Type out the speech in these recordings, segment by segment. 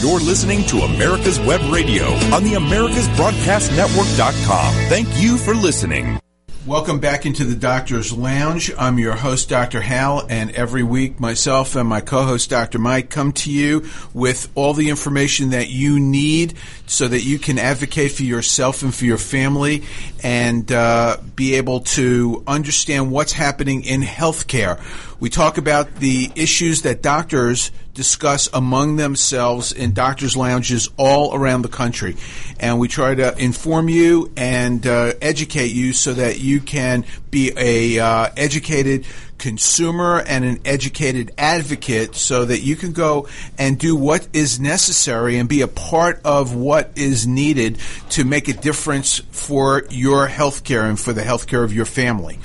You're listening to America's Web Radio on the AmericasBroadcastNetwork.com. Thank you for listening. Welcome back into the Doctor's Lounge. I'm your host, Dr. Hal, and every week myself and my co-host, Dr. Mike, come to you with all the information that you need so that you can advocate for yourself and for your family and uh, be able to understand what's happening in healthcare. We talk about the issues that doctors discuss among themselves in doctors' lounges all around the country. And we try to inform you and uh, educate you so that you can be a uh, educated consumer and an educated advocate so that you can go and do what is necessary and be a part of what is needed to make a difference for your health care and for the health care of your family.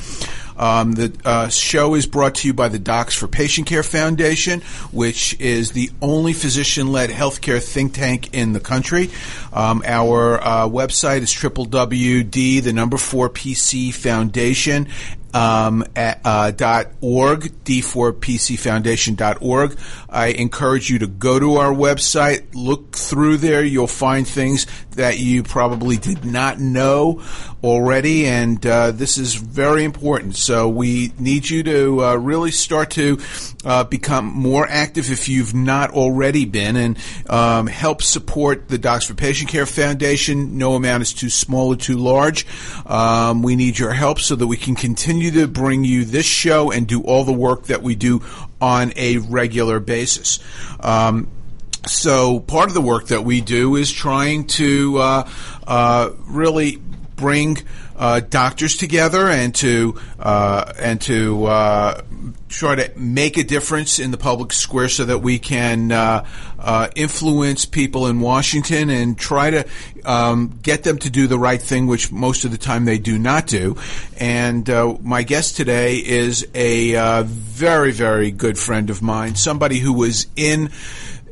Um, the uh, show is brought to you by the Docs for Patient Care Foundation, which is the only physician-led healthcare think tank in the country. Um, our uh, website is www.d, the number four PC Foundation, um, at, uh, dot org, d4pcfoundation.org. I encourage you to go to our website, look through there. You'll find things that you probably did not know already, and uh, this is very important. So we need you to uh, really start to uh, become more active if you've not already been, and um, help support the Docs for Patient Care Foundation. No amount is too small or too large. Um, we need your help so that we can continue to bring you this show and do all the work that we do on a regular basis. Um, so part of the work that we do is trying to uh, uh, really bring uh, doctors together and to uh, and to uh, try to make a difference in the public square so that we can uh, influence people in Washington and try to um, get them to do the right thing, which most of the time they do not do. And my guest today is a very very good friend of mine, somebody who was in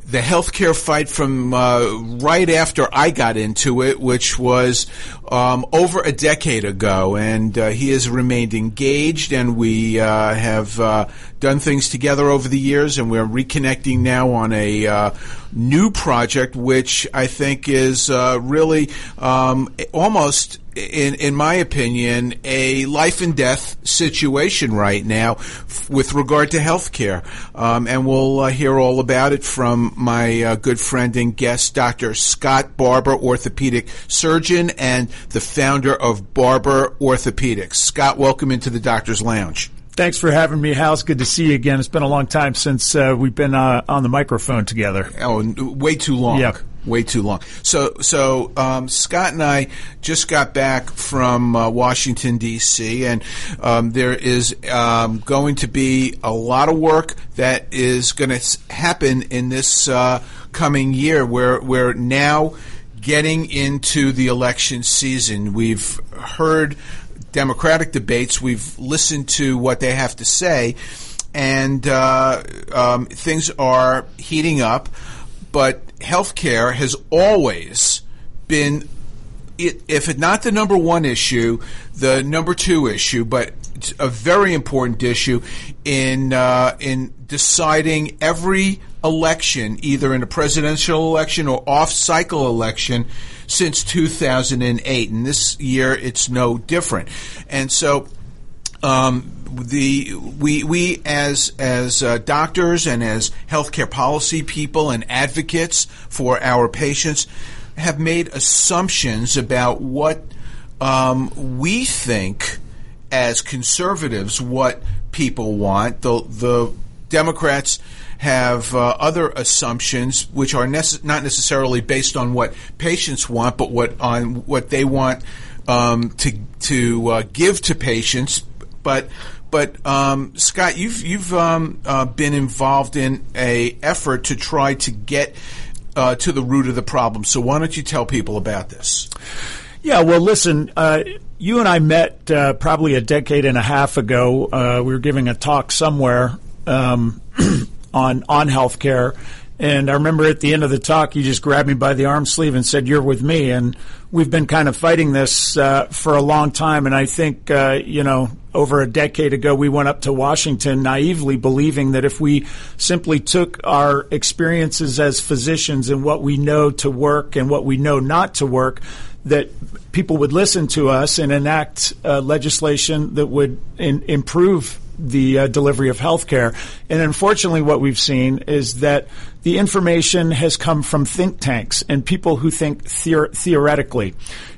the healthcare fight from uh, right after I got into it, which was um, over a decade ago, and uh, he has remained engaged, and we uh, have uh, done things together over the years, and we're reconnecting now on a uh, new project, which I think is uh, really um, almost in in my opinion, a life and death situation right now f- with regard to healthcare. Um, and we'll uh, hear all about it from my uh, good friend and guest, Dr. Scott Barbour, orthopedic surgeon and the founder of Barbour Orthopedics. Scott, welcome into the Doctor's Lounge. Thanks for having me, Hal. It's good to see you again. It's been a long time since uh, we've been uh, on the microphone together. Oh, way too long. Yep. Way too long. So, so um, Scott and I just got back from uh, Washington D.C., and um, there is um, going to be a lot of work that is going to happen in this uh, coming year. Where we're now getting into the election season. We've heard Democratic debates. We've listened to what they have to say, and uh, um, things are heating up. But healthcare has always been, if it not the number one issue, the number two issue, but a very important issue in uh, in deciding every election, either in a presidential election or off-cycle election, since 2008, and this year it's no different. And so. Um, the we we as as uh, doctors and as healthcare policy people and advocates for our patients have made assumptions about what um, we think as conservatives what people want. The the Democrats have uh, other assumptions which are nece- not necessarily based on what patients want, but what on what they want um, to to uh, give to patients. But but um, Scott, you've you've um, uh, been involved in a effort to try to get uh, to the root of the problem. So why don't you tell people about this? Yeah, well, listen, uh, you and I met uh, probably a decade and a half ago. Uh, we were giving a talk somewhere um, on on healthcare, And I remember at the end of the talk, you just grabbed me by the arm sleeve and said, "You're with me." And we've been kind of fighting this uh, for a long time. And I think, uh, you know, over a decade ago, we went up to Washington naively believing that if we simply took our experiences as physicians and what we know to work and what we know not to work, that people would listen to us and enact uh, legislation that would in, improve the uh, delivery of health care. And unfortunately, what we've seen is that the information has come from think tanks and people who think theor- theoretically.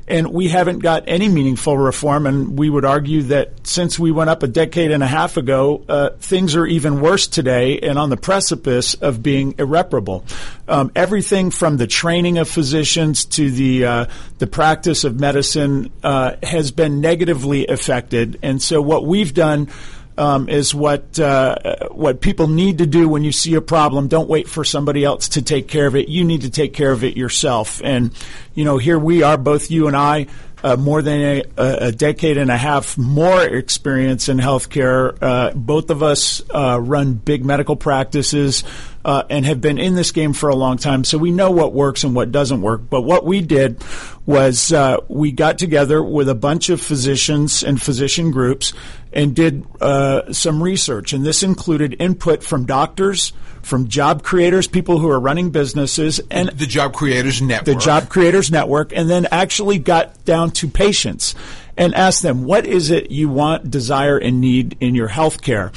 And we haven't got any meaningful reform. And we would argue that since we went up a decade and a half ago, uh, things are even worse today and on the precipice of being irreparable. Um, everything from the training of physicians to the uh, the practice of medicine uh, has been negatively affected. And so, what we've done um, is what uh, what people need to do when you see a problem. Don't wait for somebody else to take care of it. You need to take care of it yourself. And you know, here we are, both you and I, uh, more than a, a, decade and a half more experience in healthcare. Uh, both of us uh, run big medical practices uh, and have been in this game for a long time, so we know what works and what doesn't work. But what we did was uh, we got together with a bunch of physicians and physician groups and did uh, some research, and this included input from doctors, from job creators, people who are running businesses, and the Job Creators Network. The Job Creators Network, and then actually got down to patients and asked them, what is it you want, desire, and need in your health care?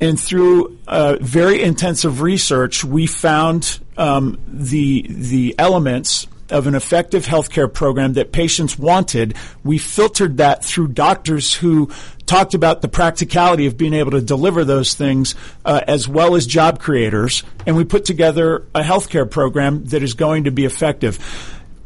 And through uh, very intensive research, we found um, the the elements of an effective healthcare program that patients wanted. We filtered that through doctors who talked about the practicality of being able to deliver those things, uh, as well as job creators, and we put together a healthcare program that is going to be effective.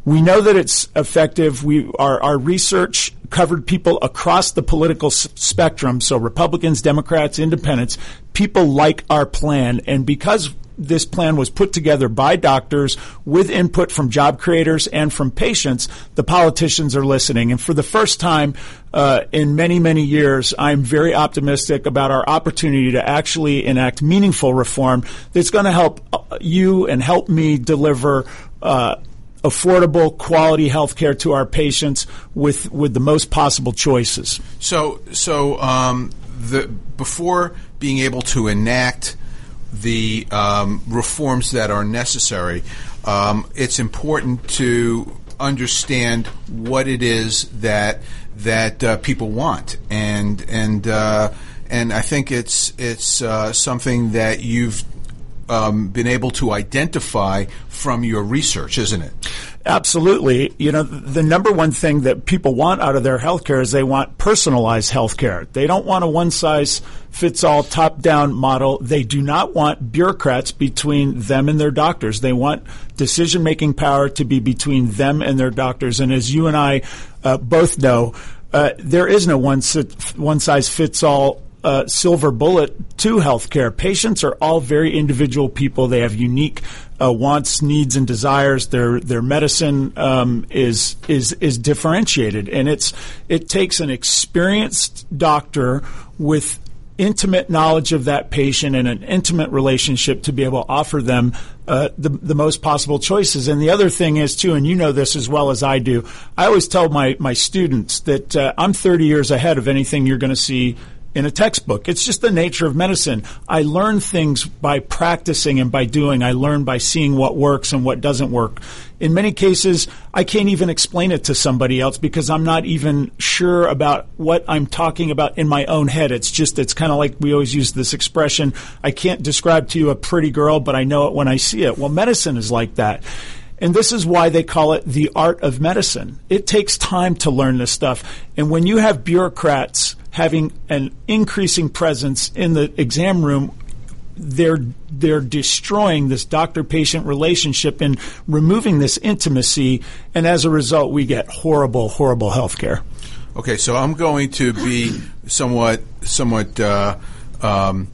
We know that it's effective. We our, our research covered people across the political s- spectrum, so Republicans, Democrats, Independents. People like our plan, and because this plan was put together by doctors with input from job creators and from patients, the politicians are listening. And for the first time uh, in many, many years, I'm very optimistic about our opportunity to actually enact meaningful reform that's going to help uh, you and help me deliver. Uh, affordable, quality health care to our patients with with the most possible choices. So, so um, the before being able to enact the um, reforms that are necessary, um, it's important to understand what it is that that uh, people want, and and uh, and I think it's it's uh, something that you've um, been able to identify from your research, isn't it? Absolutely. You know, the number one thing that people want out of their healthcare is they want personalized healthcare. They don't want a one size fits all top down model. They do not want bureaucrats between them and their doctors. They want decision making power to be between them and their doctors. And as you and I uh, both know, uh, there is no one, one size fits all uh, silver bullet to healthcare. Patients are all very individual people. They have unique uh, wants, needs, and desires. Their their medicine um, is is is differentiated, and it's it takes an experienced doctor with intimate knowledge of that patient and an intimate relationship to be able to offer them uh, the, the most possible choices. And the other thing is too, and you know this as well as I do. I always tell my my students that uh, I'm 30 years ahead of anything you're going to see in a textbook. It's just the nature of medicine. I learn things by practicing and by doing. I learn by seeing what works and what doesn't work. In many cases, I can't even explain it to somebody else because I'm not even sure about what I'm talking about in my own head. It's just, it's kind of like we always use this expression I can't describe to you a pretty girl, but I know it when I see it. Well, medicine is like that. And this is why they call it the art of medicine. It takes time to learn this stuff. And when you have bureaucrats having an increasing presence in the exam room they're they're destroying this doctor patient relationship and removing this intimacy. And as a result we get horrible horrible health care. Okay so i'm going to be somewhat somewhat uh, um,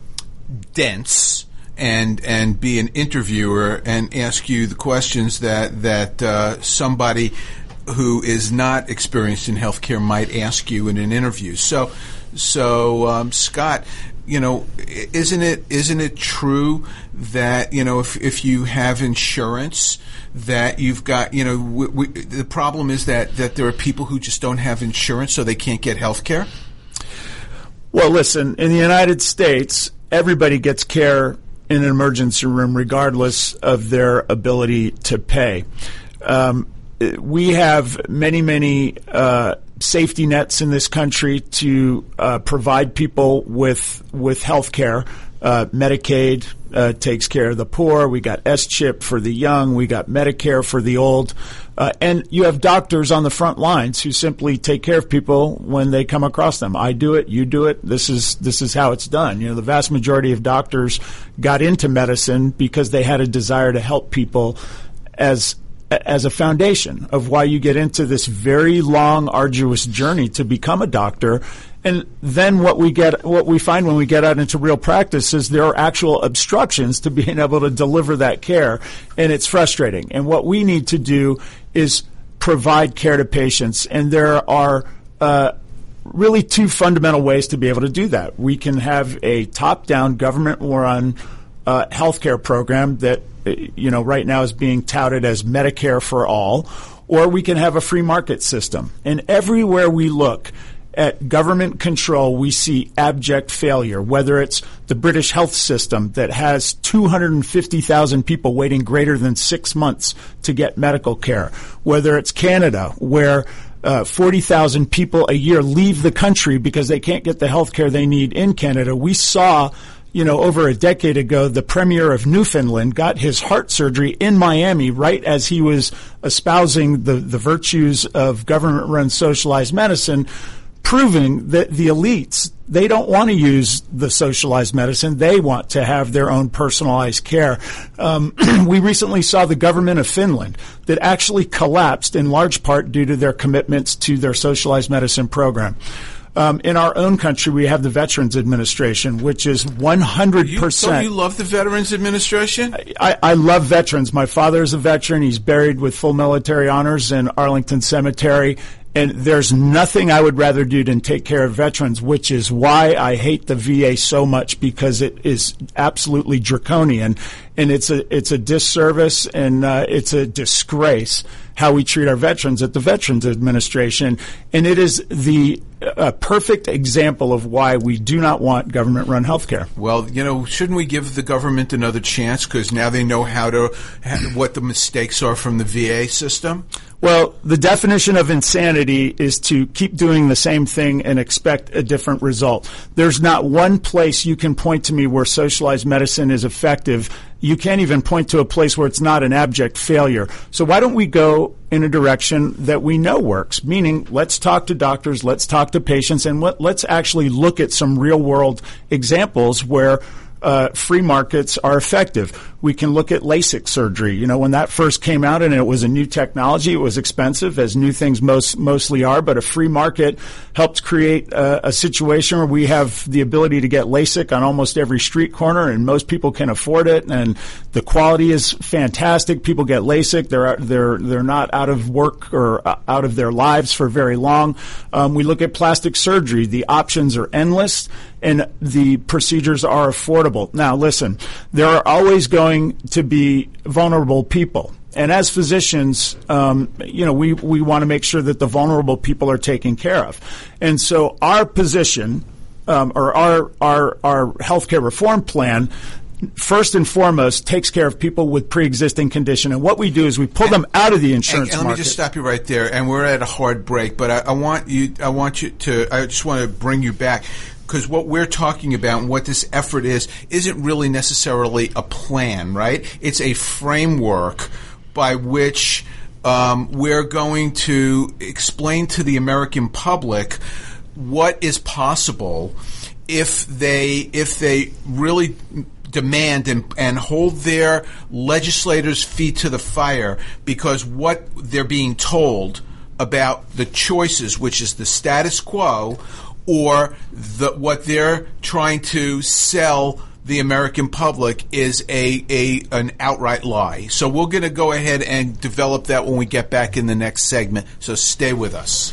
dense and and be an interviewer and ask you the questions that that uh, somebody who is not experienced in healthcare might ask you in an interview. So, so um, Scott, you know, isn't it isn't it true that you know if if you have insurance that you've got you know we, we, the problem is that that there are people who just don't have insurance so they can't get health care. Well, listen, in the United States, everybody gets care in an emergency room regardless of their ability to pay. Um, we have many, many uh, safety nets in this country to uh, provide people with with health care. Uh, Medicaid uh, takes care of the poor. We got SCHIP for the young. We got Medicare for the old. Uh, and you have doctors on the front lines who simply take care of people when they come across them. I do it. You do it. This is this is how it's done. You know, the vast majority of doctors got into medicine because they had a desire to help people as as a foundation of why you get into this very long, arduous journey to become a doctor. And then what we get, what we find when we get out into real practice is there are actual obstructions to being able to deliver that care, and it's frustrating. And what we need to do is provide care to patients, and there are. Uh, really, two fundamental ways to be able to do that. We can have a top-down government-run uh, healthcare program that you know, right now is being touted as Medicare for all, or we can have a free market system. And everywhere we look, at government control, we see abject failure, whether it's the British health system that has 250,000 people waiting greater than six months to get medical care, whether it's Canada, where uh, 40,000 people a year leave the country because they can't get the health care they need in Canada. We saw you know, over a decade ago, the premier of Newfoundland got his heart surgery in Miami right as he was espousing the, the virtues of government run socialized medicine, proving that the elites, they don't want to use the socialized medicine. They want to have their own personalized care. Um, we recently saw the government of Finland that actually collapsed in large part due to their commitments to their socialized medicine program. Um, in our own country, we have the Veterans Administration, which is 100%. So you love the Veterans Administration? I, I love veterans. My father is a veteran. He's buried with full military honors in Arlington Cemetery. And there's nothing I would rather do than take care of veterans, which is why I hate the VA so much because it is absolutely draconian, and it's a it's a disservice and uh, it's a disgrace how we treat our veterans at the Veterans Administration, and it is the a perfect example of why we do not want government run health care. Well, you know, shouldn't we give the government another chance because now they know how to, what the mistakes are from the VA system? Well, the definition of insanity is to keep doing the same thing and expect a different result. There's not one place you can point to me where socialized medicine is effective. You can't even point to a place where it's not an abject failure. So why don't we go in a direction that we know works? Meaning, let's talk to doctors, let's talk to patients, and let, us actually look at some real world examples where uh, free markets are effective. We can look at LASIK surgery. You know, when that first came out and it was a new technology, it was expensive, as new things most mostly are. But a free market helped create a, a situation where we have the ability to get LASIK on almost every street corner, and most people can afford it. And the quality is fantastic. People get LASIK; they're they're they're not out of work or uh, out of their lives for very long. Um, we look at plastic surgery; the options are endless and the procedures are affordable. Now, listen, there are always going to be vulnerable people. And as physicians, um, you know, we, we want to make sure that the vulnerable people are taken care of. And so our position, um, or our, our, our healthcare reform plan first and foremost takes care of people with pre-existing condition. And what we do is we pull and, them out of the insurance and, and let me just stop you right there. And we're at a hard break, but I, I, want you. I want you to. I just want to bring you back because what we're talking about and what this effort is isn't really necessarily a plan, right? It's a framework by which um, we're going to explain to the American public what is possible if they if they really demand and, and hold their legislators' feet to the fire because what they're being told about the choices, which is the status quo, or the, what they're trying to sell the American public is a, a an outright lie. So we're going to go ahead and develop that when we get back in the next segment. So stay with us.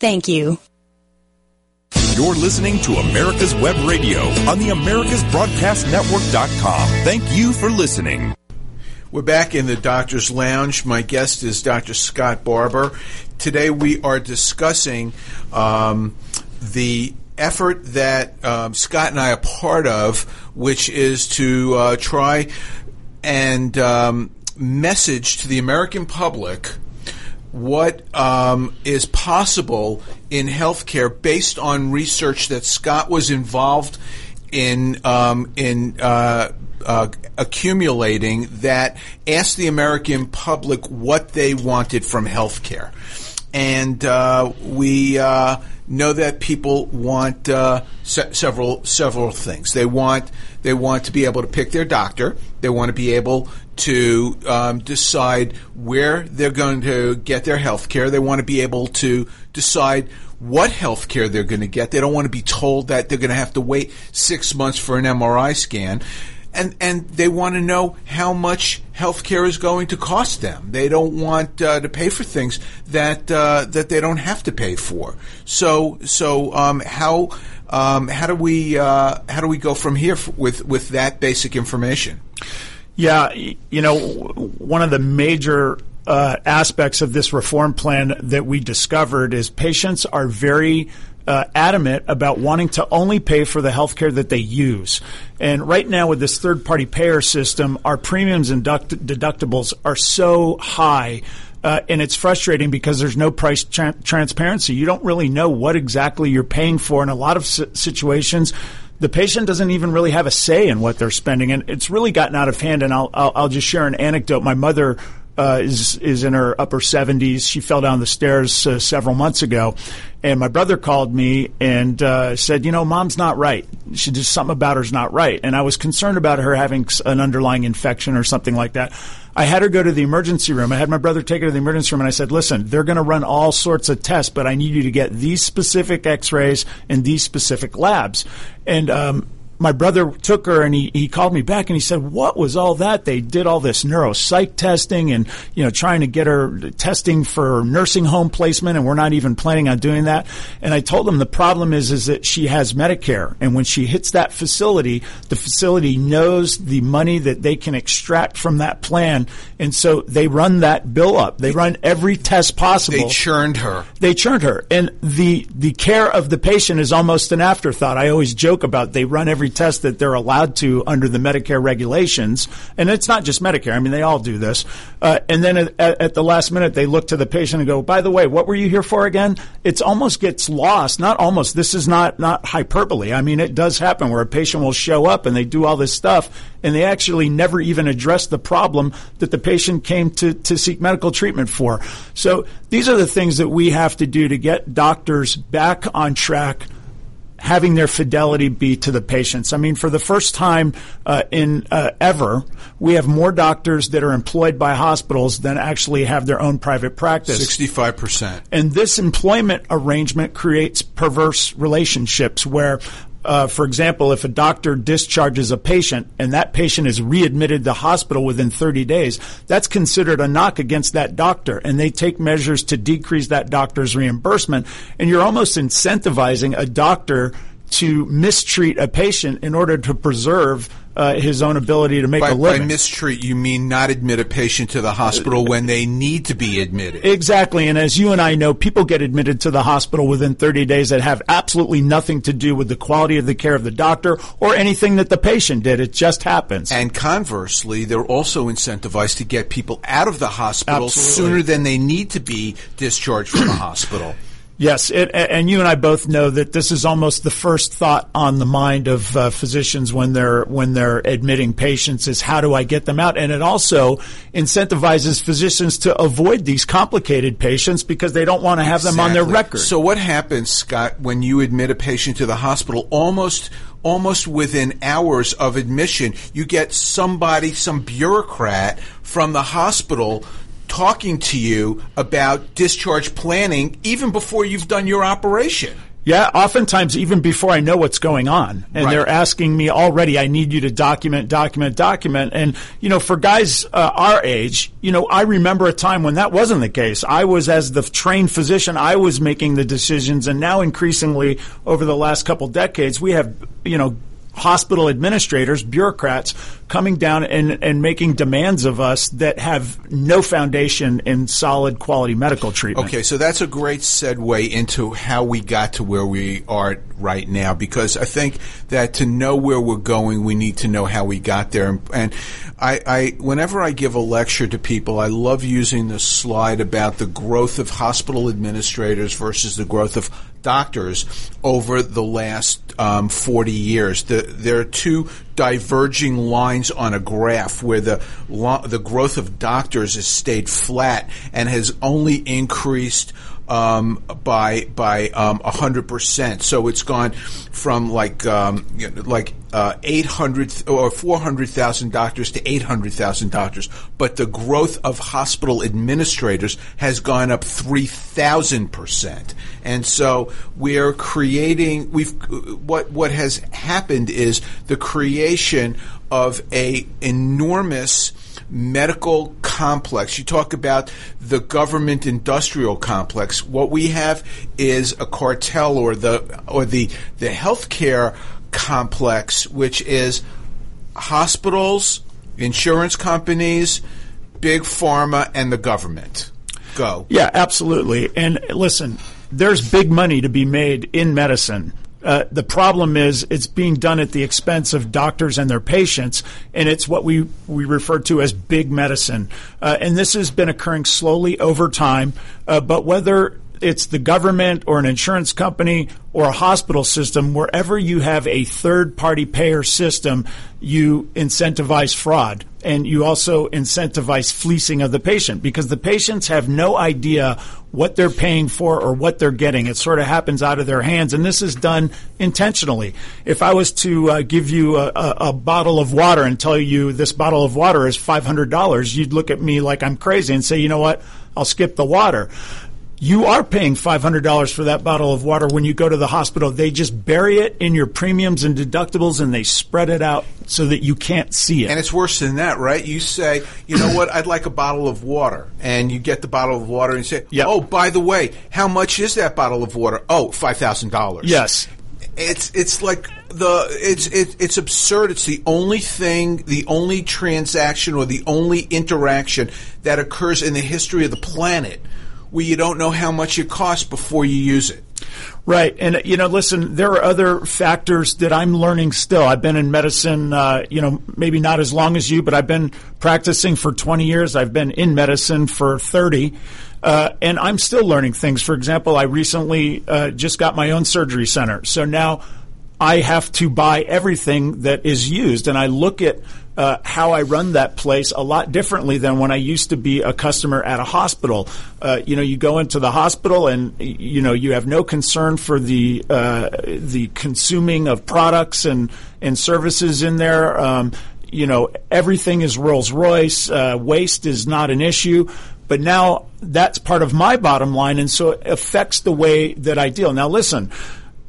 Thank you. You're listening to America's Web Radio on the AmericasBroadcastNetwork.com. Thank you for listening. We're back in the Doctor's Lounge. My guest is Dr. Scott Barbour. Today we are discussing um, the effort that um, Scott and I are part of, which is to uh, try and um, message to the American public what um, is possible in healthcare based on research that Scott was involved in um, in uh, uh, accumulating that asked the American public what they wanted from healthcare, and uh, we uh, know that people want uh, se- several several things. They want they want to be able to pick their doctor. They want to be able to um, decide where they're going to get their health care. They want to be able to decide what health care they're going to get. They don't want to be told that they're going to have to wait six months for an MRI scan. And, and they want to know how much health care is going to cost them. They don't want uh, to pay for things that uh, that they don't have to pay for. So so um, how um, how do we uh, how do we go from here f- with with that basic information? Yeah, you know, one of the major uh, aspects of this reform plan that we discovered is patients are very uh, adamant about wanting to only pay for the health care that they use. And right now, with this third party payer system, our premiums and duct- deductibles are so high. Uh, and it's frustrating because there's no price tra- transparency. You don't really know what exactly you're paying for in a lot of situations the patient doesn't even really have a say in what they're spending, and it's really gotten out of hand. And I'll I'll, I'll just share an anecdote. My mother. Uh, is is in her upper 70s. She fell down the stairs uh, several months ago, and my brother called me and uh, said, "You know, mom's not right. She just something about her's not right." And I was concerned about her having an underlying infection or something like that. I had her go to the emergency room. I had my brother take her to the emergency room, and I said, "Listen, they're going to run all sorts of tests, but I need you to get these specific X-rays and these specific labs." And um, my brother took her and he, he called me back and he said, What was all that? They did all this neuropsych testing and, you know, trying to get her testing for nursing home placement and we're not even planning on doing that. And I told him the problem is, is that she has Medicare. And when she hits that facility, the facility knows the money that they can extract from that plan. And so they run that bill up. They run every test possible. They churned her. They churned her. And the, the care of the patient is almost an afterthought. I always joke about they run every test that they're allowed to under the Medicare regulations. And it's not just Medicare. I mean, they all do this. Uh, and then at, at, the last minute, they look to the patient and go, by the way, what were you here for again? It's almost gets lost. Not almost. This is not, not hyperbole. I mean, it does happen where a patient will show up and they do all this stuff and they actually never even address the problem that the patient came to, to seek medical treatment for. So these are the things that we have to do to get doctors back on track having their fidelity be to the patients. I mean, for the first time uh, in uh, ever, we have more doctors that are employed by hospitals than actually have their own private practice. Sixty-five percent. And this employment arrangement creates perverse relationships where uh, for example, if a doctor discharges a patient and that patient is readmitted to hospital within 30 days, that's considered a knock against that doctor, and they take measures to decrease that doctor's reimbursement. And you're almost incentivizing a doctor to mistreat a patient in order to preserve uh, his own ability to make by, a living. By mistreat, you mean not admit a patient to the hospital when they need to be admitted. Exactly. And as you and I know, people get admitted to the hospital within 30 days that have absolutely nothing to do with the quality of the care of the doctor or anything that the patient did. It just happens. And conversely, they're also incentivized to get people out of the hospital Absolutely. sooner than they need to be discharged from the hospital. Yes, it, and you and I both know that this is almost the first thought on the mind of uh, physicians when they're when they're admitting patients is how do I get them out? And it also incentivizes physicians to avoid these complicated patients because they don't want to have them on their record. So what happens, Scott, when you admit a patient to the hospital? Almost, almost within hours of admission, you get somebody, some bureaucrat from the hospital talking to you about discharge planning even before you've done your operation. Yeah, oftentimes even before I know what's going on, and Right. they're asking me already. I need you to document, document, document. And you know, for guys uh, our age, you know, I remember a time when that wasn't the case. I was, as the trained physician, I was making the decisions, and now increasingly over the last couple decades, we have you know hospital administrators, bureaucrats coming down and, and making demands of us that have no foundation in solid quality medical treatment. Okay, so that's a great segue into how we got to where we are right now because I think that to know where we're going, we need to know how we got there. And, I, I, whenever I give a lecture to people, I love using the slide about the growth of hospital administrators versus the growth of doctors over the last um, 40 years. The, there are two diverging lines on a graph where the lo- the growth of doctors has stayed flat and has only increased um, by by um, hundred percent. So it's gone from like um, like uh, eight hundred or four hundred thousand doctors to eight hundred thousand doctors, but the growth of hospital administrators has gone up three thousand percent. And so we're creating. We've what what has happened is the creation of a enormous medical complex. You talk about the government industrial complex. What we have is a cartel or the or the the healthcare complex, which is hospitals, insurance companies, big pharma, and the government. Go. Yeah, absolutely. And listen, there's big money to be made in medicine. Uh, the problem is it's being done at the expense of doctors and their patients, and it's what we, we refer to as big medicine. Uh, and this has been occurring slowly over time, uh, but whether it's the government or an insurance company or a hospital system, wherever you have a third party payer system, you incentivize fraud and you also incentivize fleecing of the patient because the patients have no idea what they're paying for or what they're getting. It sort of happens out of their hands, and this is done intentionally. If I was to uh, give you a, a, a bottle of water and tell you this bottle of water is $500, you'd look at me like I'm crazy and say, you know what, I'll skip the water you are paying $500 for that bottle of water when you go to the hospital. They just bury it in your premiums and deductibles and they spread it out so that you can't see it. And it's worse than that, right? You say, you know what, I'd like a bottle of water. And you get the bottle of water and you say, Yep. oh, by the way, how much is that bottle of water? Oh, $5,000. yes. It's it's like the it's it, it's absurd. It's the only thing, the only transaction or the only interaction that occurs in the history of the planet where you don't know how much it costs before you use it. Right. And, you know, listen, there are other factors that I'm learning still. I've been in medicine, uh, you know, maybe not as long as you, but I've been practicing for 20 years. I've been in medicine for 30. Uh, and I'm still learning things. For example, I recently uh, just got my own surgery center. So now I have to buy everything that is used. And I look at uh, how I run that place a lot differently than when I used to be a customer at a hospital. Uh, you know, you go into the hospital and you know you have no concern for the uh, the consuming of products and and services in there. Um, you know, everything is Rolls Royce. Uh, waste is not an issue. But now that's part of my bottom line, and so it affects the way that I deal. Now, listen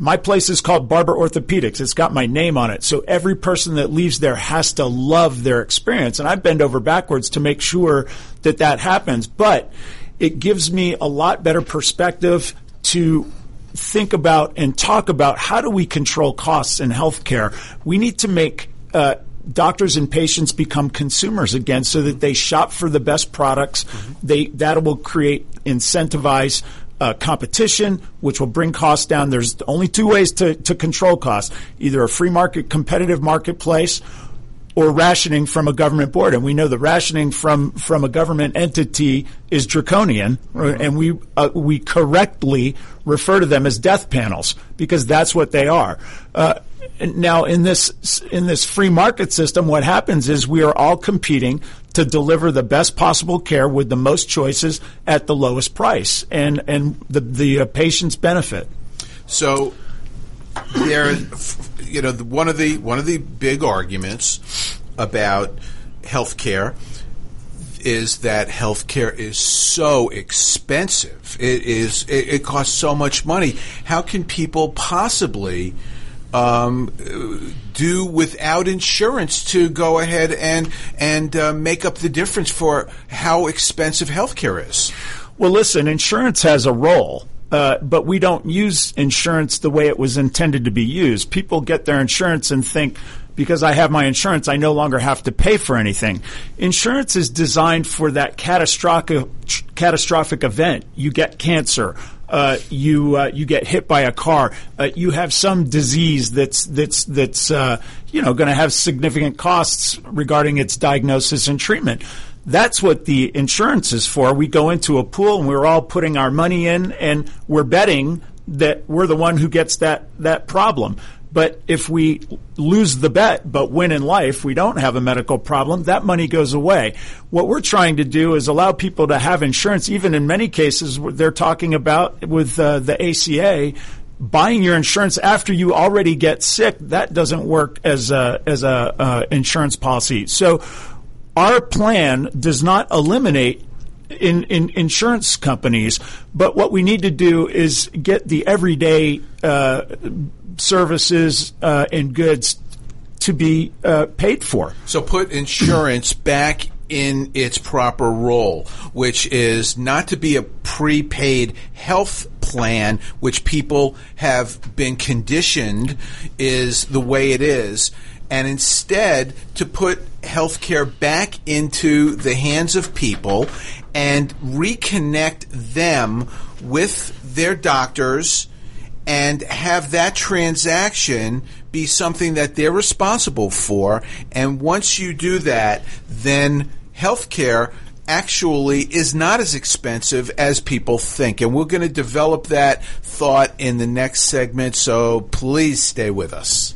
My place is called Barbour Orthopedics. It's got my name on it. So every person that leaves there has to love their experience. And I bend over backwards to make sure that that happens. But it gives me a lot better perspective to think about and talk about how do we control costs in healthcare. We need to make uh, doctors and patients become consumers again so that they shop for the best products. Mm-hmm. They that will create incentivize uh, competition, which will bring costs down. There's only two ways to, to control costs: either a free market, competitive marketplace, or rationing from a government board. And we know the rationing from from a government entity is draconian, and we uh, we correctly refer to them as death panels because that's what they are. Uh, now, in this in this free market system, what happens is we are all competing to deliver the best possible care with the most choices at the lowest price, and and the the uh, patients benefit. So, there, you know, one of the one of the big arguments about healthcare is that healthcare is so expensive. It is. It, it costs so much money. How can people possibly um, do without insurance to go ahead and and uh, make up the difference for how expensive healthcare is? Well, listen, insurance has a role. Uh, but we don't use insurance the way it was intended to be used. People get their insurance and think, because I have my insurance, I no longer have to pay for anything. Insurance is designed for that catastrophic catastrophic event. You get cancer, uh, you uh, you get hit by a car, uh, you have some disease that's that's that's uh, you know going to have significant costs regarding its diagnosis and treatment. That's what the insurance is for. We go into a pool and we're all putting our money in, and we're betting that we're the one who gets that that problem. But if we lose the bet but win in life, we don't have a medical problem, that money goes away. What we're trying to do is allow people to have insurance, even in many cases they're talking about with uh, the ACA. Buying your insurance after you already get sick that doesn't work as a as a uh, insurance policy. So, our plan does not eliminate in, in insurance companies. But what we need to do is get the everyday uh, services uh, and goods to be uh, paid for. So put insurance back in its proper role, which is not to be a prepaid health plan, which people have been conditioned is the way it is, and instead to put healthcare back into the hands of people and reconnect them with their doctors and have that transaction be something that they're responsible for. And once you do that, then healthcare actually is not as expensive as people think. And we're going to develop that thought in the next segment, so please stay with us.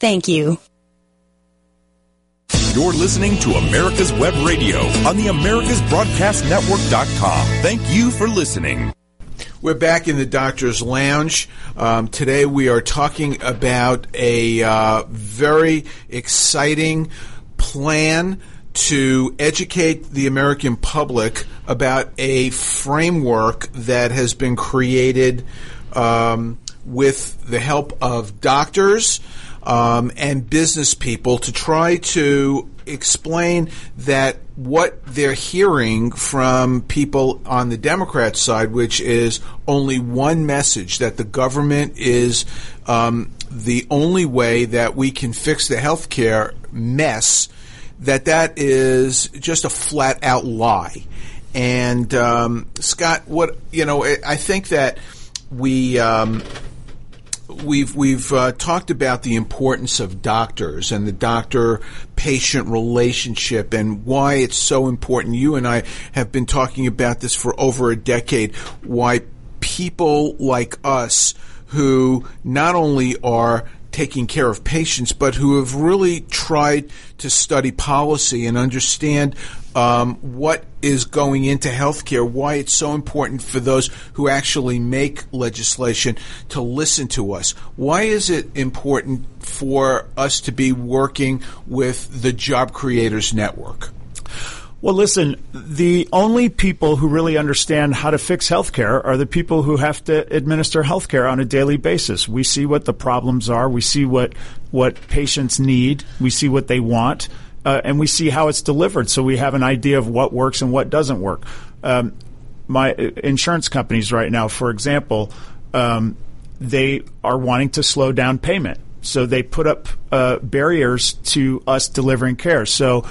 Thank you. You're listening to America's Web Radio on the AmericasBroadcastNetwork.com. Thank you for listening. We're back in the doctor's lounge. Um, today we are talking about a uh, very exciting plan to educate the American public about a framework that has been created um, with the help of doctors um, and business people to try to explain that what they're hearing from people on the Democrat side, which is only one message that the government is um, the only way that we can fix the healthcare mess, that that is just a flat out lie. And um, Scott, what you know, I think that we. Um, we've we've uh, talked about the importance of doctors and the doctor patient relationship and why it's so important. You and I have been talking about this for over a decade. Why people like us who not only are taking care of patients, but who have really tried to study policy and understand um, what is going into healthcare, why it's so important for those who actually make legislation to listen to us. Why is it important for us to be working with the Job Creators Network? Well, listen, the only people who really understand how to fix healthcare are the people who have to administer healthcare on a daily basis. We see what the problems are, we see what what patients need, we see what they want, uh, and we see how it's delivered. So we have an idea of what works and what doesn't work. Um, my uh, insurance companies right now, for example, um, they are wanting to slow down payment. So they put up uh, barriers to us delivering care. So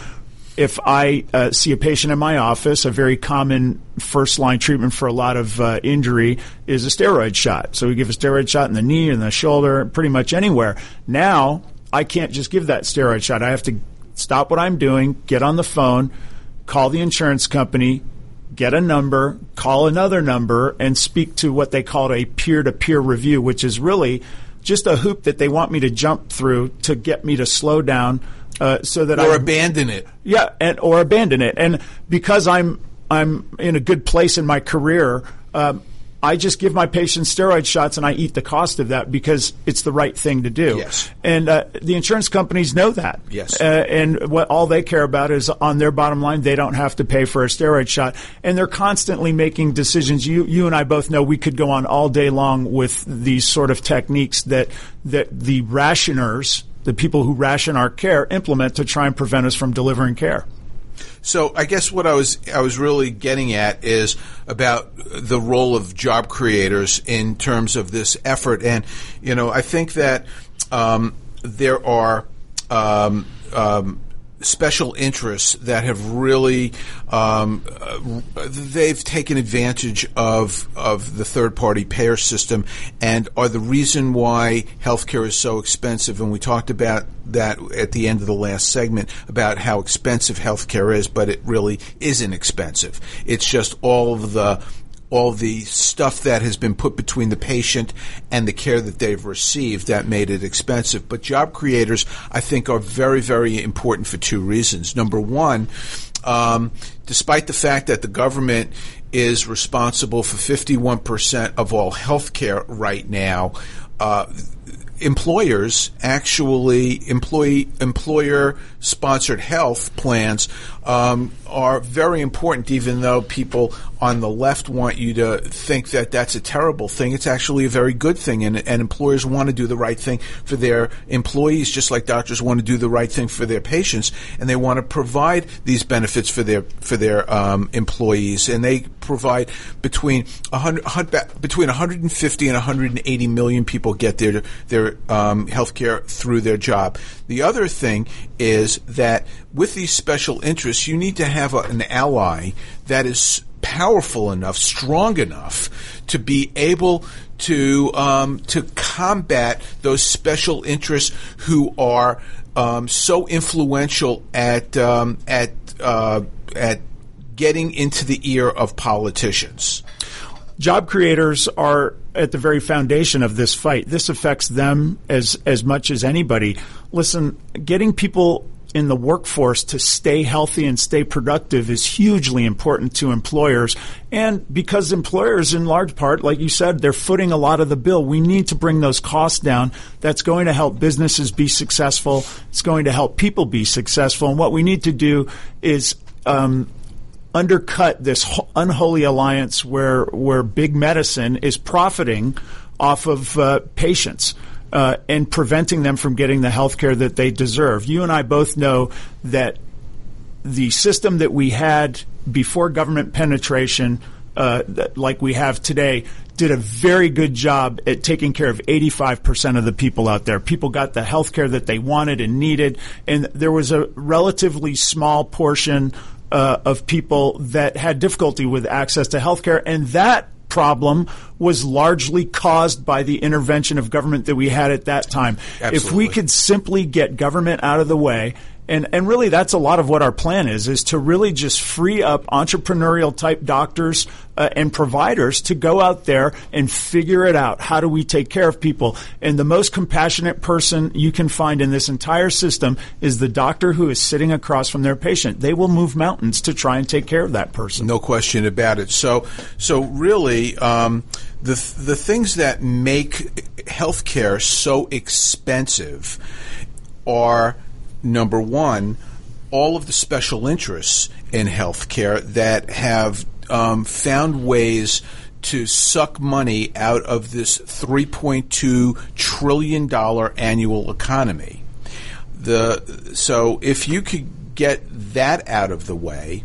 if I uh, see a patient in my office, a very common first line treatment for a lot of uh, injury is a steroid shot. So we give a steroid shot in the knee and the shoulder, pretty much anywhere. Now I can't just give that steroid shot. I have to stop what I'm doing, get on the phone, call the insurance company, get a number, call another number, and speak to what they call a peer to peer review, which is really just a hoop that they want me to jump through to get me to slow down uh, so that or I abandon it. Yeah, and or abandon it. And because I'm I'm in a good place in my career, um, I just give my patients steroid shots and I eat the cost of that because it's the right thing to do. Yes. And uh, the insurance companies know that. Yes. Uh, and what all they care about is on their bottom line, they don't have to pay for a steroid shot. And they're constantly making decisions. You you and I both know we could go on all day long with these sort of techniques that that the rationers the people who ration our care implement to try and prevent us from delivering care. So I guess what I was I was really getting at is about the role of job creators in terms of this effort, and you know I think that um, there are um, um, special interests that have really um, they've taken advantage of of the third party payer system and are the reason why healthcare is so expensive. And we talked about that at the end of the last segment about how expensive healthcare is but it really isn't expensive. It's just all of the all the stuff that has been put between the patient and the care that they've received that made it expensive. But job creators, I think, are very, very important for two reasons. Number one, um, despite the fact that the government is responsible for 51% of all health care right now, uh, employers actually employee employer sponsored health plans um, are very important even though people on the left want you to think that that's a terrible thing it's actually a very good thing and, and employers want to do the right thing for their employees just like doctors want to do the right thing for their patients and they want to provide these benefits for their for their um, employees and they provide between 100, between 150 and 180 million people get their their um, health care through their job. The other thing is that with these special interests, you need to have a, an ally that is powerful enough, strong enough to be able to um, to combat those special interests who are um, so influential at um, at uh, at getting into the ear of politicians. Job creators are at the very foundation of this fight. This affects them as as much as anybody. Listen, getting people in the workforce to stay healthy and stay productive is hugely important to employers. And because employers, in large part, like you said, they're footing a lot of the bill, we need to bring those costs down. That's going to help businesses be successful. It's going to help people be successful. And what we need to do is um, undercut this unholy alliance where where big medicine is profiting off of uh, patients. Uh, and preventing them from getting the health care that they deserve. You and I both know that the system that we had before government penetration, uh, like we have today, did a very good job at taking care of 85% of the people out there. People got the health care that they wanted and needed, and there was a relatively small portion uh, of people that had difficulty with access to health care, and that problem was largely caused by the intervention of government that we had at that time. Absolutely. If we could simply get government out of the way and and really that's a lot of what our plan is is to really just free up entrepreneurial type doctors uh, and providers to go out there and figure it out. How do we take care of people? And the most compassionate person you can find in this entire system is the doctor who is sitting across from their patient. They will move mountains to try and take care of that person. No question about it. So so really um, the the things that make healthcare so expensive are number one, all of the special interests in healthcare that have um, found ways to suck money out of this $3.2 trillion annual economy. The, so if you could get that out of the way,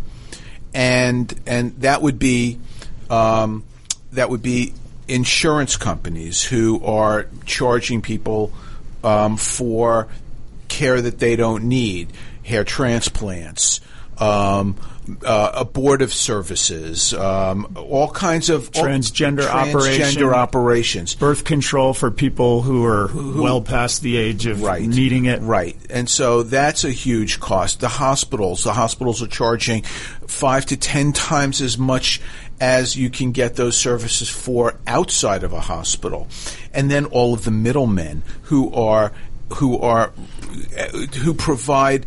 and and that would be um, that would be insurance companies who are charging people um, for care that they don't need, hair transplants, um, uh, abortive services, um, all kinds of transgender, all, transgender operations, birth control for people who are who, well past the age of right, needing it. Right, and so that's a huge cost. The hospitals, the hospitals are charging five to ten times as much as you can get those services for outside of a hospital, and then all of the middlemen who are who are who provide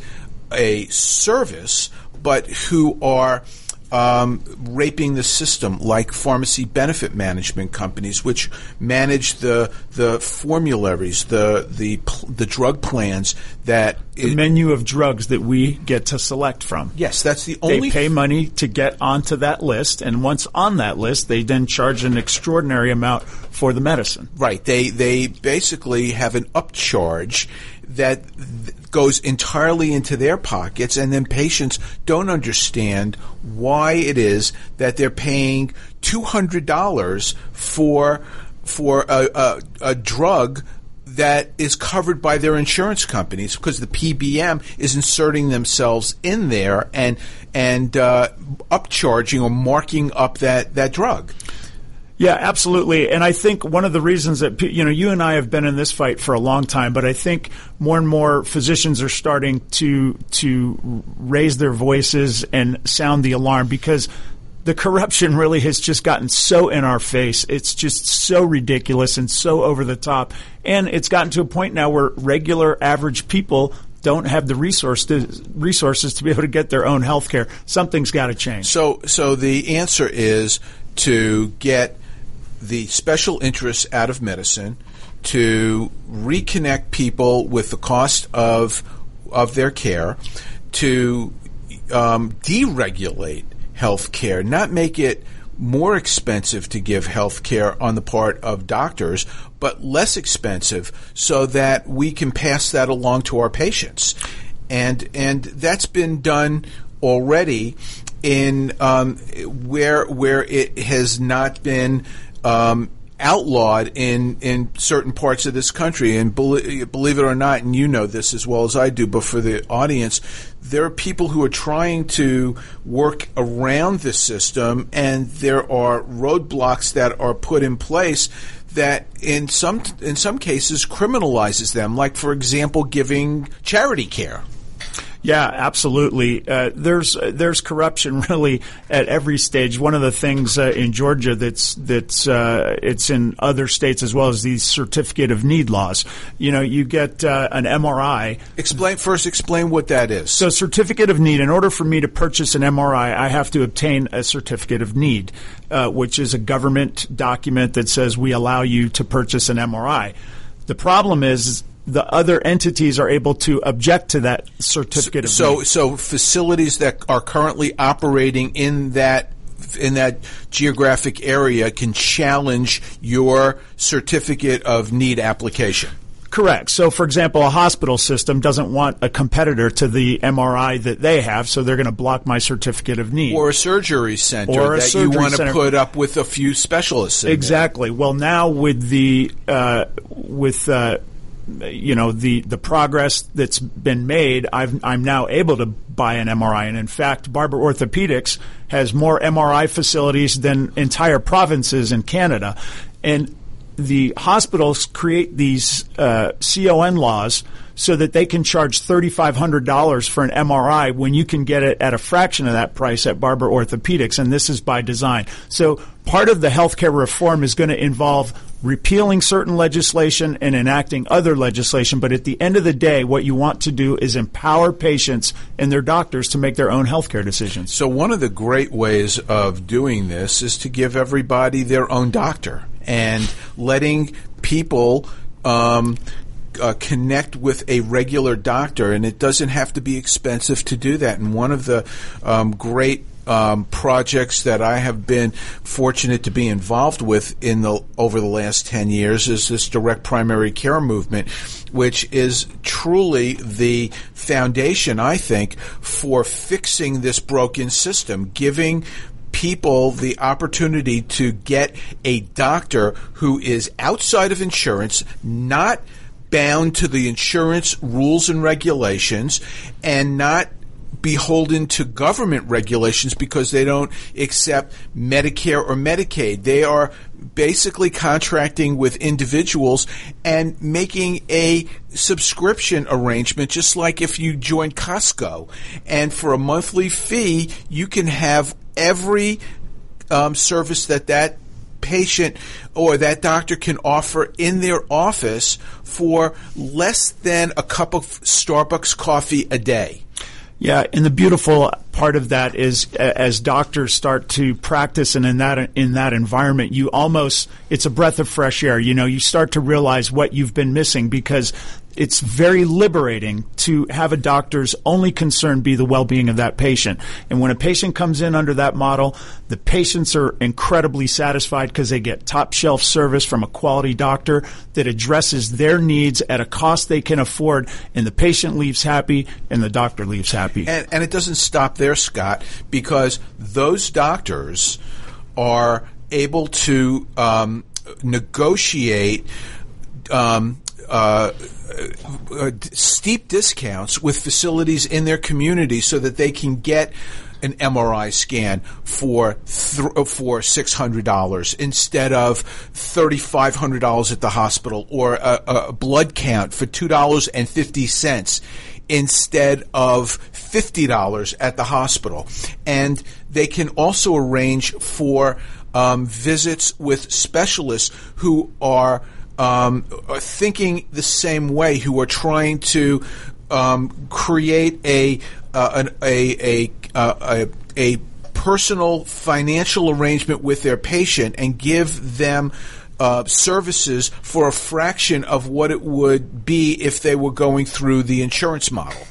a service, but who are um, raping the system, like pharmacy benefit management companies, which manage the the formularies, the the the drug plans that the it, menu of drugs that we get to select from. Yes, that's the only. They pay money to get onto that list, and once on that list, they then charge an extraordinary amount for the medicine. Right. They they basically have an upcharge that goes entirely into their pockets, and then patients don't understand why it is that they're paying two hundred dollars for for a, a, a drug that is covered by their insurance companies because the PBM is inserting themselves in there and and uh, upcharging or marking up that, that drug. Yeah, absolutely. And I think one of the reasons that, you know, you and I have been in this fight for a long time, but I think more and more physicians are starting to, to raise their voices and sound the alarm because the corruption really has just gotten so in our face. It's just so ridiculous and so over the top. And it's gotten to a point now where regular average people don't have the resource to, resources to be able to get their own health care. Something's got to change. So, so the answer is to get the special interests out of medicine to reconnect people with the cost of of their care, to um, deregulate health care, not make it more expensive to give health care on the part of doctors, but less expensive so that we can pass that along to our patients. And and that's been done already in um, where where it has not been um, outlawed in in certain parts of this country. And believe, believe it or not, and you know this as well as I do, but for the audience, there are people who are trying to work around the system, and there are roadblocks that are put in place that in some in some cases criminalizes them like for example giving charity care Yeah, absolutely. Uh, there's uh, there's corruption really at every stage. One of the things uh, in Georgia that's that's uh, it's in other states as well as these certificate of need laws. You know, you get uh, an MRI. Explain first. Explain what that is. So, certificate of need. In order for me to purchase an MRI, I have to obtain a certificate of need, uh, which is a government document that says we allow you to purchase an MRI. The problem is the other entities are able to object to that certificate of so, need. So facilities that are currently operating in that in that geographic area can challenge your certificate of need application. Correct. So, for example, a hospital system doesn't want a competitor to the MRI that they have, so they're going to block my certificate of need. Or a surgery center Or a that you want to put up with a few specialists. in there. Exactly. Well, now with the uh, with uh, you know the the progress that's been made, I've, I'm now able to buy an MRI, and in fact, Barbour Orthopedics has more MRI facilities than entire provinces in Canada, and the hospitals create these uh, CON laws so that they can charge $3,500 for an MRI when you can get it at a fraction of that price at Barbour Orthopedics, and this is by design. So part of the healthcare reform is going to involve repealing certain legislation and enacting other legislation, but at the end of the day, what you want to do is empower patients and their doctors to make their own healthcare decisions. So one of the great ways of doing this is to give everybody their own doctor and letting people um, uh, connect with a regular doctor, and it doesn't have to be expensive to do that. And one of the um, great um, projects that I have been fortunate to be involved with in the over the last ten years is this direct primary care movement, which is truly the foundation, I think, for fixing this broken system, giving people the opportunity to get a doctor who is outside of insurance, not bound to the insurance rules and regulations, and not beholden to government regulations because they don't accept Medicare or Medicaid. They are basically contracting with individuals and making a subscription arrangement just like if you join Costco and for a monthly fee you can have every um, service that that patient or that doctor can offer in their office for less than a cup of Starbucks coffee a day. Yeah, and the beautiful part of that is as doctors start to practice and in that in that environment, you almost it's a breath of fresh air. You know, you start to realize what you've been missing because it's very liberating to have a doctor's only concern be the well-being of that patient. And when a patient comes in under that model, the patients are incredibly satisfied because they get top shelf service from a quality doctor that addresses their needs at a cost they can afford and the patient leaves happy and the doctor leaves happy. And, and it doesn't stop there, Scott, because those doctors are able to um, negotiate um, uh, uh, steep discounts with facilities in their community so that they can get an MRI scan for th- for six hundred dollars instead of thirty five hundred dollars at the hospital, or a, a blood count for two dollars and fifty cents instead of fifty dollars at the hospital, and they can also arrange for um, visits with specialists who are um, thinking the same way, who are trying to um, create a, uh, an, a, a, uh, a, a personal financial arrangement with their patient and give them uh, services for a fraction of what it would be if they were going through the insurance model.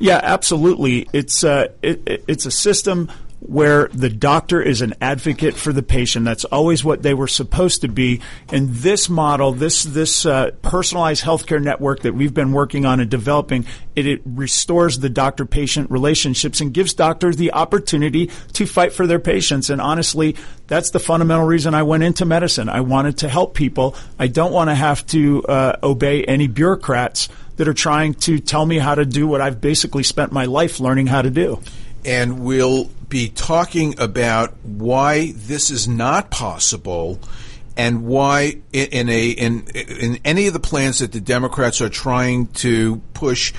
Yeah, absolutely. It's uh, it- it's a system where the doctor is an advocate for the patient. That's always what they were supposed to be. And this model, this this uh, personalized healthcare network that we've been working on and developing, it, it restores the doctor-patient relationships and gives doctors the opportunity to fight for their patients. And honestly, that's the fundamental reason I went into medicine. I wanted to help people. I don't want to have to uh, obey any bureaucrats that are trying to tell me how to do what I've basically spent my life learning how to do. And we'll be talking about why this is not possible and why in a in in any of the plans that the Democrats are trying to push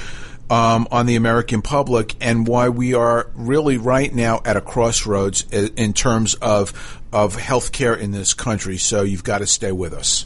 um, on the American public and why we are really right now at a crossroads in, terms of of healthcare in this country. So you've got to stay with us.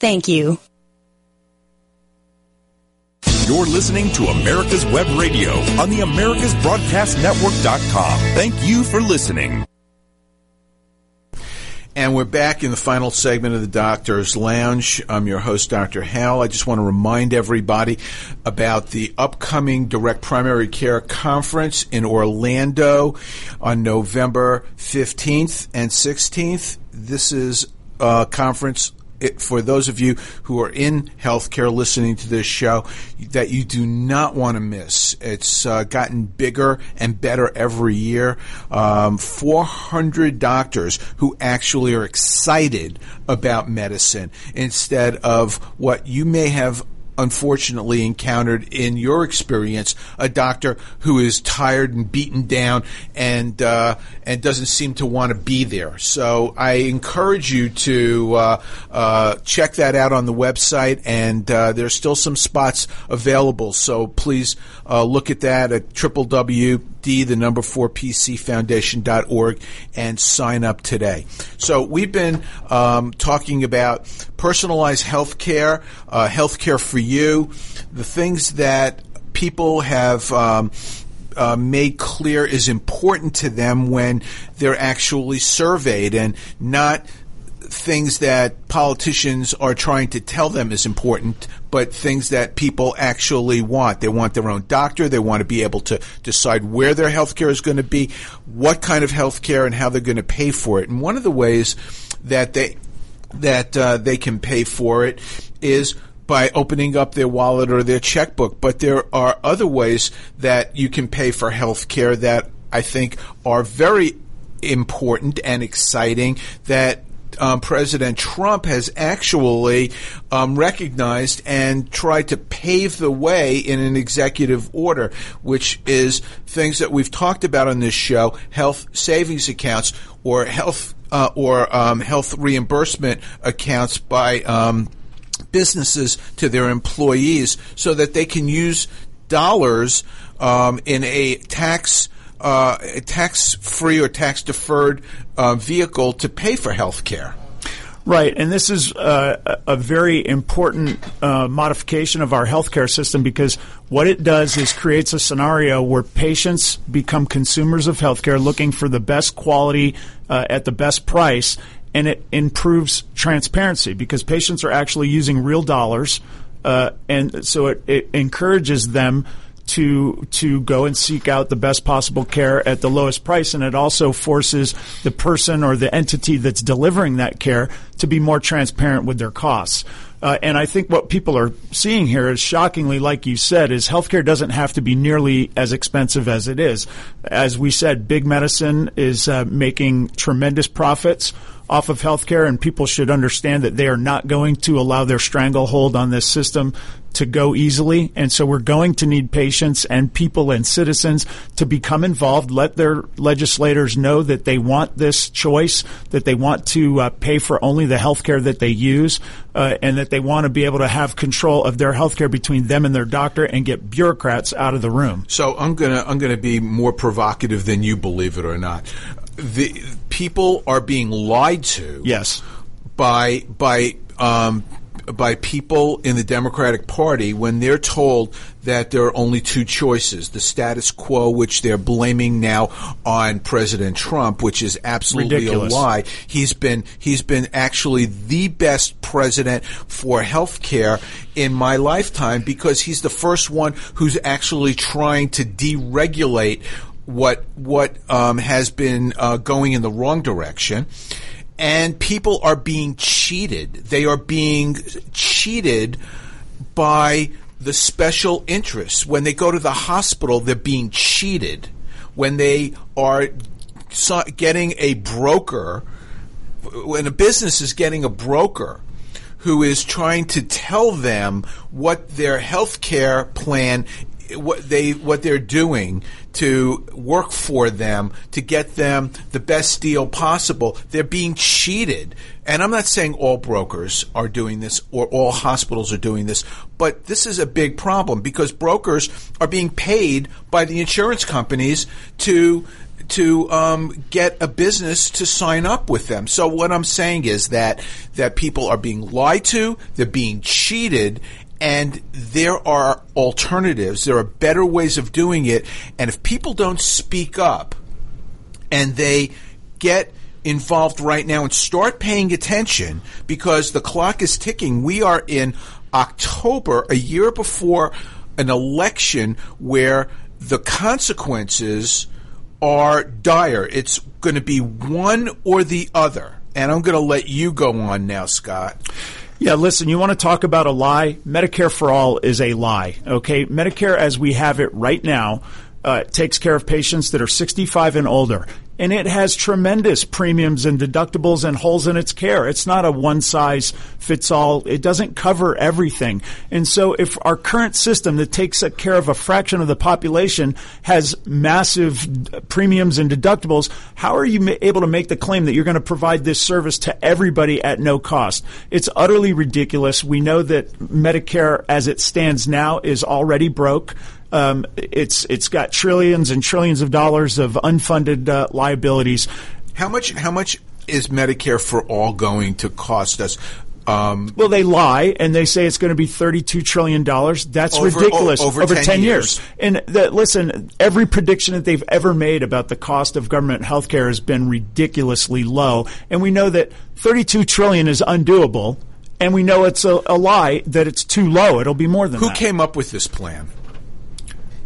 Thank you. You're listening to America's Web Radio on the AmericasBroadcastNetwork.com. Thank you for listening. And we're back in the final segment of the Doctor's Lounge. I'm your host, Dr. Hal. I just want to remind everybody about the upcoming Direct Primary Care Conference in Orlando on November 15th and 16th. This is a conference it, for those of you who are in healthcare listening to this show that you do not want to miss. It's uh, gotten bigger and better every year. Um, 400 doctors who actually are excited about medicine instead of what you may have unfortunately encountered in your experience a doctor who is tired and beaten down and uh, and doesn't seem to want to be there. So I encourage you to uh, uh, check that out on the website, and uh, there's still some spots available. So please uh, look at that at www D, the number four PC Foundation.org, and sign up today. So we've been um, talking about personalized healthcare, uh, healthcare for you, the things that people have. Um, uh, made clear is important to them when they're actually surveyed and not things that politicians are trying to tell them is important, but things that people actually want. They want their own doctor. They want to be able to decide where their health care is going to be, what kind of health care, and how they're going to pay for it. And one of the ways that they that uh, they can pay for it is by opening up their wallet or their checkbook. But there are other ways that you can pay for health care that I think are very important and exciting that um, President Trump has actually um, recognized and tried to pave the way in an executive order, which is things that we've talked about on this show: health savings accounts or health uh, or um, health reimbursement accounts by um, businesses to their employees, so that they can use dollars um, in a tax uh, a tax-free or tax-deferred uh, vehicle to pay for health care. Right, and this is uh, a very important uh, modification of our healthcare system because what it does is creates a scenario where patients become consumers of healthcare, looking for the best quality uh, at the best price, and it improves transparency because patients are actually using real dollars, uh, and so it, it encourages them to to go and seek out the best possible care at the lowest price, and it also forces the person or the entity that's delivering that care to be more transparent with their costs. Uh, and I think what people are seeing here is shockingly, like you said, is healthcare doesn't have to be nearly as expensive as it is. As we said, big medicine is uh, making tremendous profits off of healthcare, and people should understand that they are not going to allow their stranglehold on this system to go easily. And so we're going to need patients and people and citizens to become involved, let their legislators know that they want this choice, that they want to uh, pay for only the health care that they use, uh, and that they want to be able to have control of their health care between them and their doctor and get bureaucrats out of the room. So I'm gonna I'm gonna be more provocative than you believe it or not. The people are being lied to. Yes. By by um, by people in the Democratic Party when they're told that there are only two choices the status quo, which they're blaming now on President Trump, which is absolutely Ridiculous. a lie. He's been he's been actually the best president for health care in my lifetime because he's the first one who's actually trying to deregulate what what um, has been uh, going in the wrong direction and people are being cheated. They are being cheated by the special interests. When they go to the hospital, they're being cheated. When they are getting a broker, when a business is getting a broker who is trying to tell them what their health care plan what they what they're doing to work for them to get them the best deal possible. They're being cheated. And I'm not saying all brokers are doing this or all hospitals are doing this, but this is a big problem because brokers are being paid by the insurance companies to to um, get a business to sign up with them. So what I'm saying is that that people are being lied to, they're being cheated, and there are alternatives. There are better ways of doing it. And if people don't speak up and they get involved right now and start paying attention because the clock is ticking, we are in October, a year before an election where the consequences are dire. It's going to be one or the other. And I'm going to let you go on now, Scott. Yeah, listen, you want to talk about a lie? Medicare for all is a lie. Okay. Medicare as we have it right now uh, takes care of patients that are 65 and older. And it has tremendous premiums and deductibles and holes in its care. It's not a one size fits all. It doesn't cover everything. And so if our current system that takes care of a fraction of the population has massive premiums and deductibles, how are you able to make the claim that you're going to provide this service to everybody at no cost? It's utterly ridiculous. We know that Medicare as it stands now is already broke. Um, it's it's got trillions and trillions of dollars of unfunded uh, liabilities. How much? How much is Medicare for all going to cost us? Um, well, they lie and they say it's going to be thirty-two trillion dollars. That's over, ridiculous. O- over, over, 10, 10 years. years. And that, listen, every prediction that they've ever made about the cost of government health care has been ridiculously low. And we know that thirty-two trillion is undoable. And we know it's a, a lie that it's too low. It'll be more than that. Who that. came up with this plan?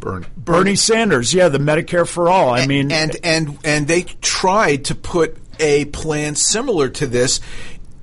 Bernie. Bernie Sanders, yeah, the Medicare for all. I mean, and and and they tried to put a plan similar to this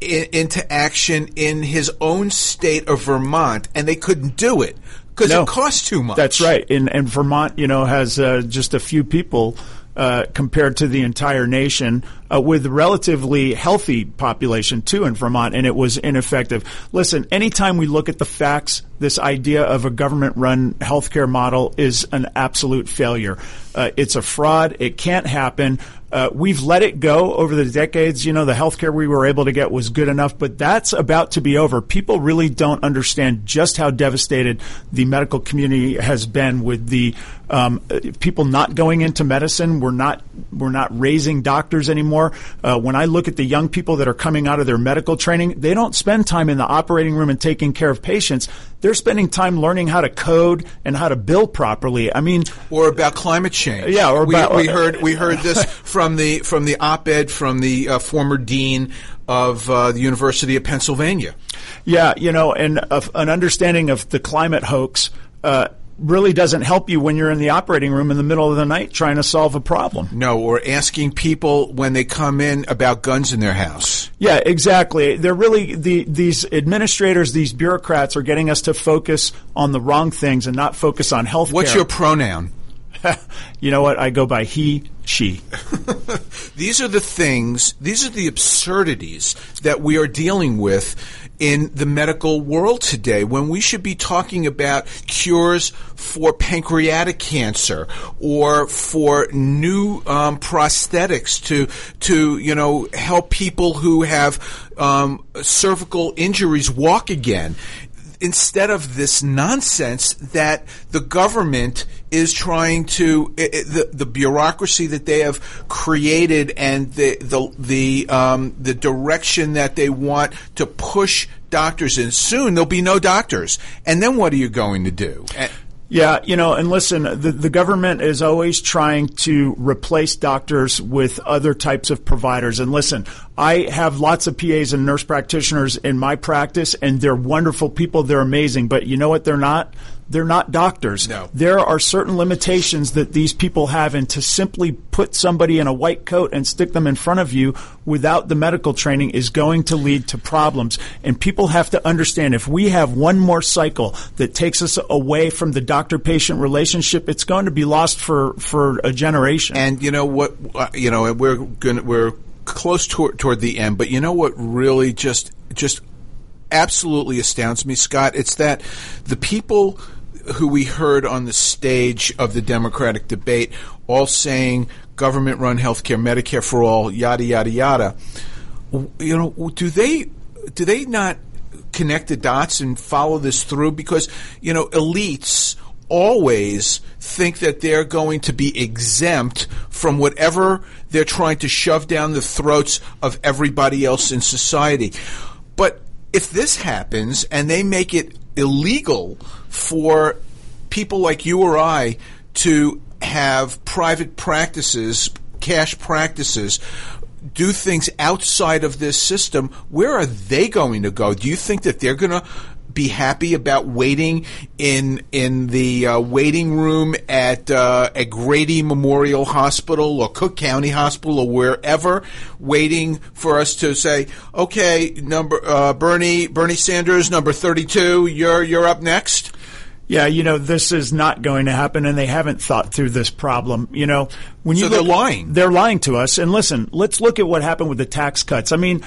in, into action in his own state of Vermont, and they couldn't do it because No. it costs too much. That's right. And, and Vermont, you know, has uh, just a few people uh, compared to the entire nation uh, with relatively healthy population too in Vermont, and it was ineffective. Listen, anytime we look at the facts, this idea of a government-run healthcare model is an absolute failure. Uh, it's a fraud. It can't happen. Uh, we've let it go over the decades. You know, the healthcare we were able to get was good enough, but that's about to be over. People really don't understand just how devastated the medical community has been with the um, people not going into medicine. We're not we're not raising doctors anymore. Uh, when I look at the young people that are coming out of their medical training, they don't spend time in the operating room and taking care of patients. They're spending time learning how to code and how to bill properly. I mean, or about climate change. Yeah, or we, about- we heard we heard this from the from the op-ed from the uh, former dean of uh, the University of Pennsylvania. Yeah, you know, and uh, an understanding of the climate hoax uh, really doesn't help you when you're in the operating room in the middle of the night trying to solve a problem. No, or asking people when they come in about guns in their house. Yeah, exactly. They're really the these administrators, these bureaucrats are getting us to focus on the wrong things and not focus on health What's your pronoun? you know what? I go by he, she. these are the things, these are the absurdities that we are dealing with in the medical world today when we should be talking about cures for pancreatic cancer or for new um, prosthetics to to you know help people who have um, cervical injuries walk again instead of this nonsense that the government is trying to it, the the bureaucracy that they have created and the the the um, the direction that they want to push doctors in. Soon there'll be no doctors, and then what are you going to do? Yeah, you know, and listen, the, the government is always trying to replace doctors with other types of providers. And listen, I have lots of PAs and nurse practitioners in my practice, and they're wonderful people. They're amazing. But you know what? They're not? They're not doctors. No. There are certain limitations that these people have, and to simply put somebody in a white coat and stick them in front of you without the medical training is going to lead to problems. And people have to understand if we have one more cycle that takes us away from the doctor patient relationship, it's going to be lost for, for a generation. And you know what? Uh, you know, we're going we're close toward, toward the end, but you know what really just just absolutely astounds me, Scott? It's that the people who we heard on the stage of the Democratic debate all saying government run healthcare, Medicare for all, yada yada yada. You know, do they do they not connect the dots and follow this through? Because you know, elites always think that they're going to be exempt from whatever they're trying to shove down the throats of everybody else in society. But if this happens and they make it illegal for people like you or I to have private practices, cash practices, do things outside of this system, where are they going to go? Do you think that they're going to be happy about waiting in in the uh, waiting room at uh, at Grady Memorial Hospital or Cook County Hospital or wherever, waiting for us to say, okay, number uh, Bernie Bernie Sanders, number thirty two, you're you're up next. Yeah, you know, this is not going to happen, and they haven't thought through this problem. You know, when you so look, they're lying. They're lying to us. And listen, let's look at what happened with the tax cuts. I mean,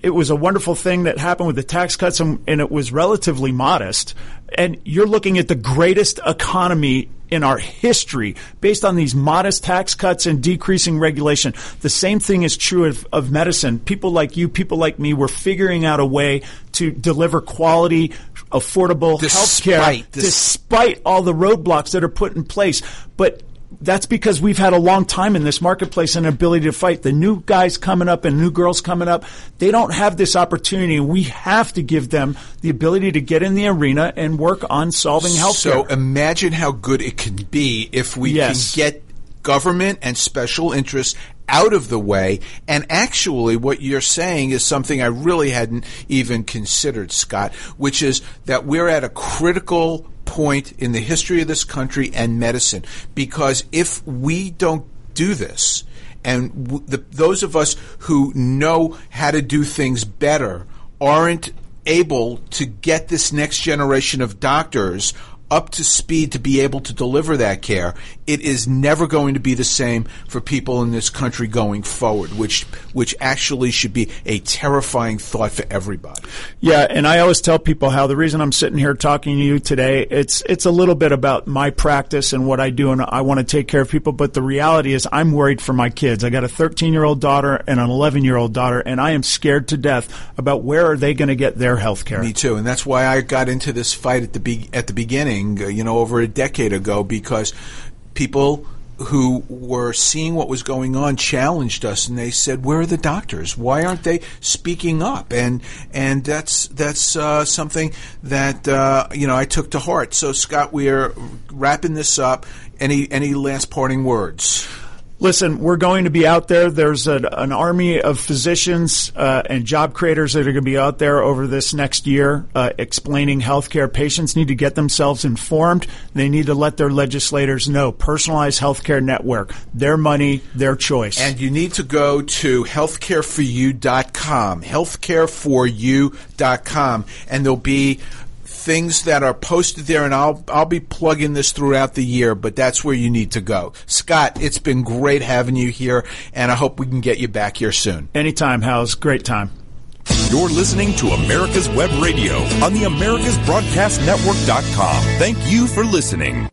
it was a wonderful thing that happened with the tax cuts, and, and it was relatively modest. And you're looking at the greatest economy in our history based on these modest tax cuts and decreasing regulation. The same thing is true of, of medicine. People like you, people like me, we're figuring out a way to deliver quality, affordable health care Despite despite all the roadblocks that are put in place. But that's because we've had a long time in this marketplace and ability to fight. The new guys coming up and new girls coming up, they don't have this opportunity. We have to give them the ability to get in the arena and work on solving health So imagine how good it can be if we Yes. can get government and special interests out of the way. And actually, what you're saying is something I really hadn't even considered, Scott, which is that we're at a critical point in the history of this country and medicine. Because if we don't do this, and w- the, those of us who know how to do things better aren't able to get this next generation of doctors up to speed to be able to deliver that care, it is never going to be the same for people in this country going forward, which which actually should be a terrifying thought for everybody. Yeah, and I always tell people how the reason I'm sitting here talking to you today, it's it's a little bit about my practice and what I do and I want to take care of people, but the reality is I'm worried for my kids. I got a 13-year-old daughter and an 11-year-old daughter and I am scared to death about where are they going to get their health care. Me too, and that's why I got into this fight at the be- at the beginning, uh, you know, over a decade ago, because people who were seeing what was going on challenged us, and they said, "Where are the doctors? Why aren't they speaking up?" And and that's that's uh, something that uh, you know I took to heart. So Scott, we are wrapping this up. Any any last parting words? Listen, we're going to be out there. There's a, an army of physicians uh, and job creators that are going to be out there over this next year uh, explaining healthcare. Patients need to get themselves informed. They need to let their legislators know. Personalized healthcare network, their money, their choice. And you need to go to healthcareforyou.com, healthcareforyou.com, and there'll be things that are posted there, and I'll I'll be plugging this throughout the year. But that's where you need to go. Scott, it's been great having you here, and I hope we can get you back here soon. Anytime, Hal's great time. You're listening to America's Web Radio on the AmericasBroadcastNetwork.com. Thank you for listening.